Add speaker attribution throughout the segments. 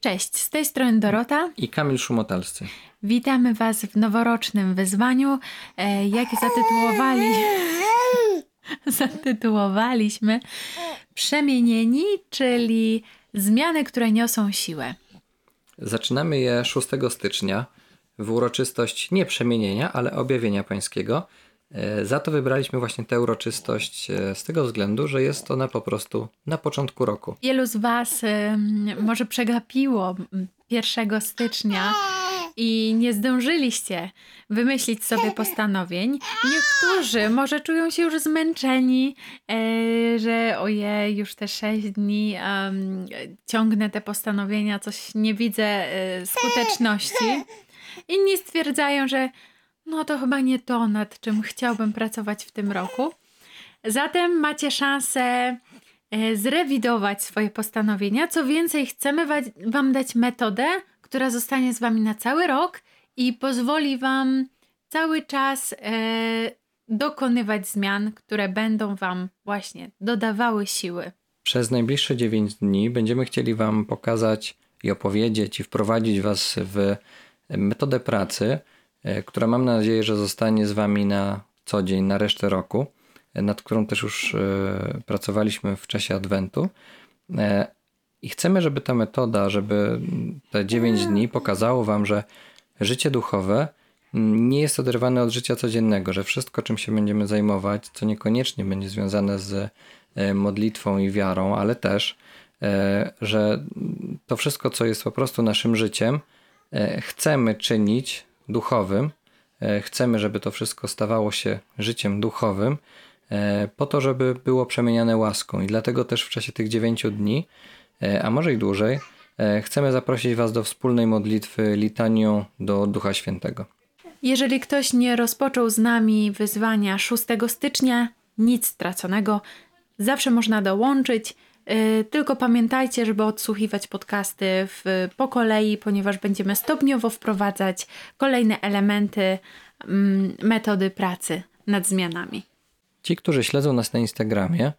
Speaker 1: Cześć, z tej strony Dorota.
Speaker 2: I Kamil Szumotalscy.
Speaker 1: Witamy Was w noworocznym wyzwaniu, e, jak zatytułowali... zatytułowaliśmy Przemienieni, czyli zmiany, które niosą siłę.
Speaker 2: Zaczynamy je 6 stycznia w uroczystość nie przemienienia, ale objawienia pańskiego. E, za to wybraliśmy właśnie tę uroczystość e, z tego względu, że jest ona po prostu na początku roku.
Speaker 1: Wielu z Was może przegapiło 1 stycznia i nie zdążyliście wymyślić sobie postanowień. Niektórzy może czują się już zmęczeni, e, że ojej, już te 6 dni um, ciągnę te postanowienia, coś nie widzę skuteczności. Inni stwierdzają, że no to chyba nie to, nad czym chciałbym pracować w tym roku. Zatem macie szansę e, zrewidować swoje postanowienia. Co więcej, chcemy Wam dać metodę, która zostanie z Wami na cały rok i pozwoli Wam cały czas e, dokonywać zmian, które będą Wam właśnie dodawały siły.
Speaker 2: Przez najbliższe 9 dni będziemy chcieli Wam pokazać i opowiedzieć i wprowadzić Was w metodę pracy, która mam nadzieję, że zostanie z Wami na co dzień, na resztę roku, e, nad którą też już e, pracowaliśmy w czasie Adwentu. I chcemy, żeby ta metoda, żeby te 9 dni pokazało Wam, że życie duchowe nie jest oderwane od życia codziennego, że wszystko, czym się będziemy zajmować, co niekoniecznie będzie związane z modlitwą i wiarą, ale też, że to wszystko, co jest po prostu naszym życiem, E, chcemy czynić duchowym, e, chcemy, żeby to wszystko stawało się życiem duchowym, e, po to, żeby było przemieniane łaską. I dlatego też w czasie tych dziewięciu dni, a może i dłużej, chcemy zaprosić Was do wspólnej modlitwy litanią do Ducha Świętego.
Speaker 1: Jeżeli ktoś nie rozpoczął z nami wyzwania 6 stycznia, nic straconego, zawsze można dołączyć. Y, tylko pamiętajcie, żeby odsłuchiwać podcasty w, po kolei, ponieważ będziemy stopniowo wprowadzać kolejne elementy mm, metody pracy nad zmianami.
Speaker 2: Ci, którzy śledzą nas na Instagramie,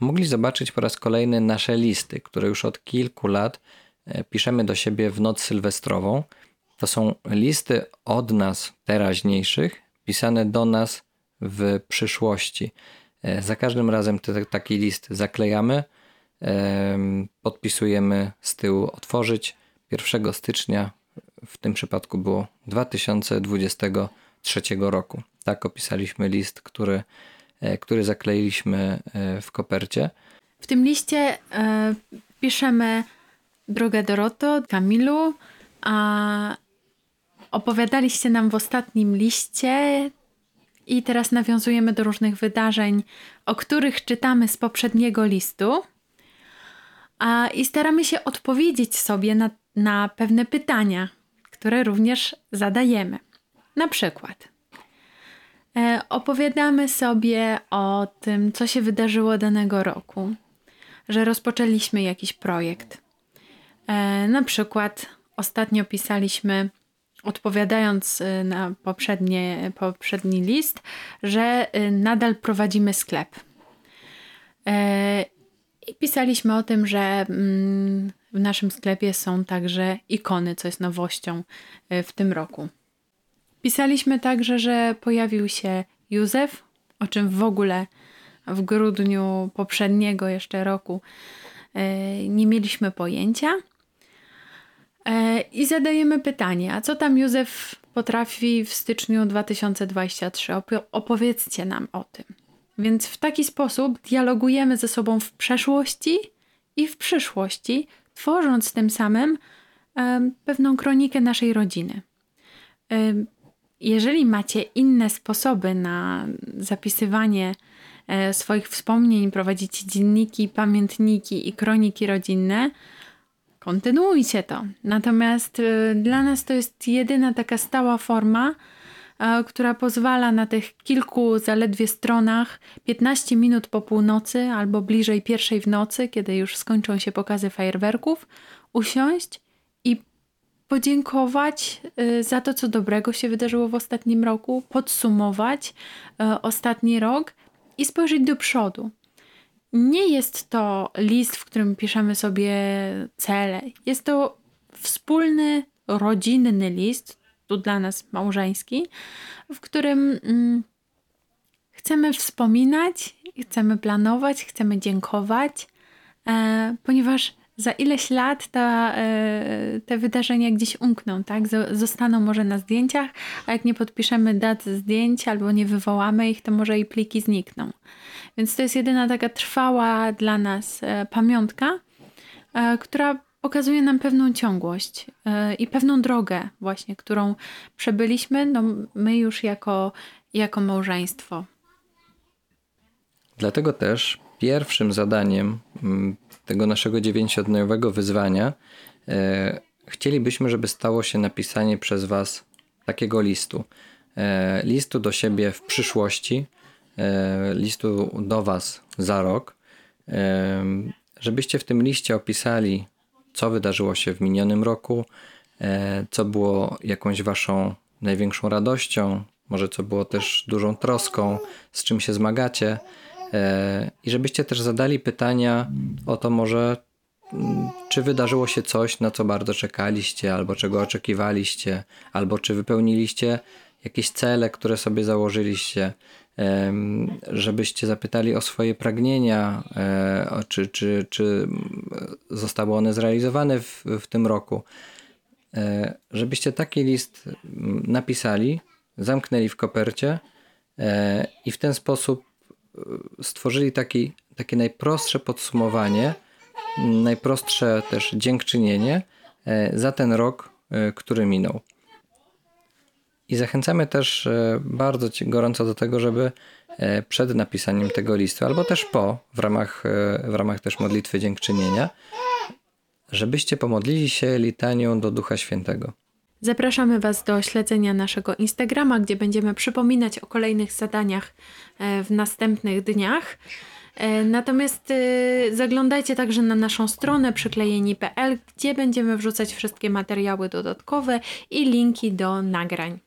Speaker 2: mogli zobaczyć po raz kolejny nasze listy, które już od kilku lat e, piszemy do siebie w noc sylwestrową. To są listy od nas teraźniejszych, pisane do nas w przyszłości. E, za każdym razem te, taki list zaklejamy podpisujemy z tyłu otworzyć 1 stycznia, w tym przypadku było 2023 roku. Tak opisaliśmy list, który, e, który zakleiliśmy e, w kopercie.
Speaker 1: W tym liście e, piszemy Drogę Doroto, Kamilu, a opowiadaliście nam w ostatnim liście i teraz nawiązujemy do różnych wydarzeń, o których czytamy z poprzedniego listu a, i staramy się odpowiedzieć sobie na, na pewne pytania, które również zadajemy. Na przykład e, opowiadamy sobie o tym, co się wydarzyło danego roku, że rozpoczęliśmy jakiś projekt. E, na przykład ostatnio pisaliśmy, odpowiadając e, na poprzednie, poprzedni list, że e, nadal prowadzimy sklep. I pisaliśmy o tym, że mm, w naszym sklepie są także ikony, co jest nowością e, w tym roku. Pisaliśmy także, że pojawił się Józef, o czym w ogóle w grudniu poprzedniego jeszcze roku e, nie mieliśmy pojęcia. E, I zadajemy pytanie, a co tam Józef potrafi w styczniu 2023? Opowiedzcie nam o tym. Więc w taki sposób dialogujemy ze sobą w przeszłości i w przyszłości, tworząc tym samym pewną kronikę naszej rodziny. Jeżeli macie inne sposoby na zapisywanie e, swoich wspomnień, prowadzicie dzienniki, pamiętniki i kroniki rodzinne, kontynuujcie to. Natomiast e, dla nas to jest jedyna taka stała forma, która pozwala na tych kilku zaledwie stronach 15 minut po północy albo bliżej pierwszej w nocy, kiedy już skończą się pokazy fajerwerków, usiąść i podziękować e, za to, co dobrego się wydarzyło w ostatnim roku, podsumować e, ostatni rok i spojrzeć do przodu. Nie jest to list, w którym piszemy sobie cele. Jest to wspólny, rodzinny list, tu dla nas małżeński, w którym mm, chcemy wspominać, chcemy planować, chcemy dziękować, e, ponieważ za ileś lat ta, e, te wydarzenia gdzieś umkną, tak? Zostaną może na zdjęciach, a jak nie podpiszemy dat zdjęć albo nie wywołamy ich, to może i pliki znikną. Więc to jest jedyna taka trwała dla nas e, pamiątka, która pokazuje nam pewną ciągłość i pewną drogę właśnie, którą przebyliśmy, no my już jako, jako małżeństwo.
Speaker 2: Dlatego też pierwszym zadaniem mm, tego naszego dziewięciodniowego wyzwania e, chcielibyśmy, żeby stało się napisanie przez Was takiego listu. E, listu do siebie w przyszłości, e, listu do Was za rok, e, żebyście w tym liście opisali, co wydarzyło się w minionym roku, e, co było jakąś Waszą największą radością, może co było też dużą troską, z czym się zmagacie. E, I żebyście też zadali pytania o to może, mm, czy wydarzyło się coś, na co bardzo czekaliście, albo czego oczekiwaliście, albo czy wypełniliście jakieś cele, które sobie założyliście, żebyście zapytali o swoje pragnienia, e, czy, czy, czy zostały one zrealizowane w, w tym roku. E, żebyście taki list napisali, zamknęli w kopercie i w ten sposób stworzyli taki, takie najprostsze podsumowanie, najprostsze też dziękczynienie e, za ten rok, e, który minął. I zachęcamy też e, bardzo gorąco do tego, żeby przed napisaniem tego listu, albo też po, w ramach, w ramach też modlitwy dziękczynienia, żebyście pomodlili się litanią do Ducha Świętego.
Speaker 1: Zapraszamy Was do śledzenia naszego Instagrama, gdzie będziemy przypominać o kolejnych zadaniach e, w następnych dniach. E, natomiast e, zaglądajcie także na naszą stronę przyklejeni.pl, gdzie będziemy wrzucać wszystkie materiały dodatkowe i linki do nagrań.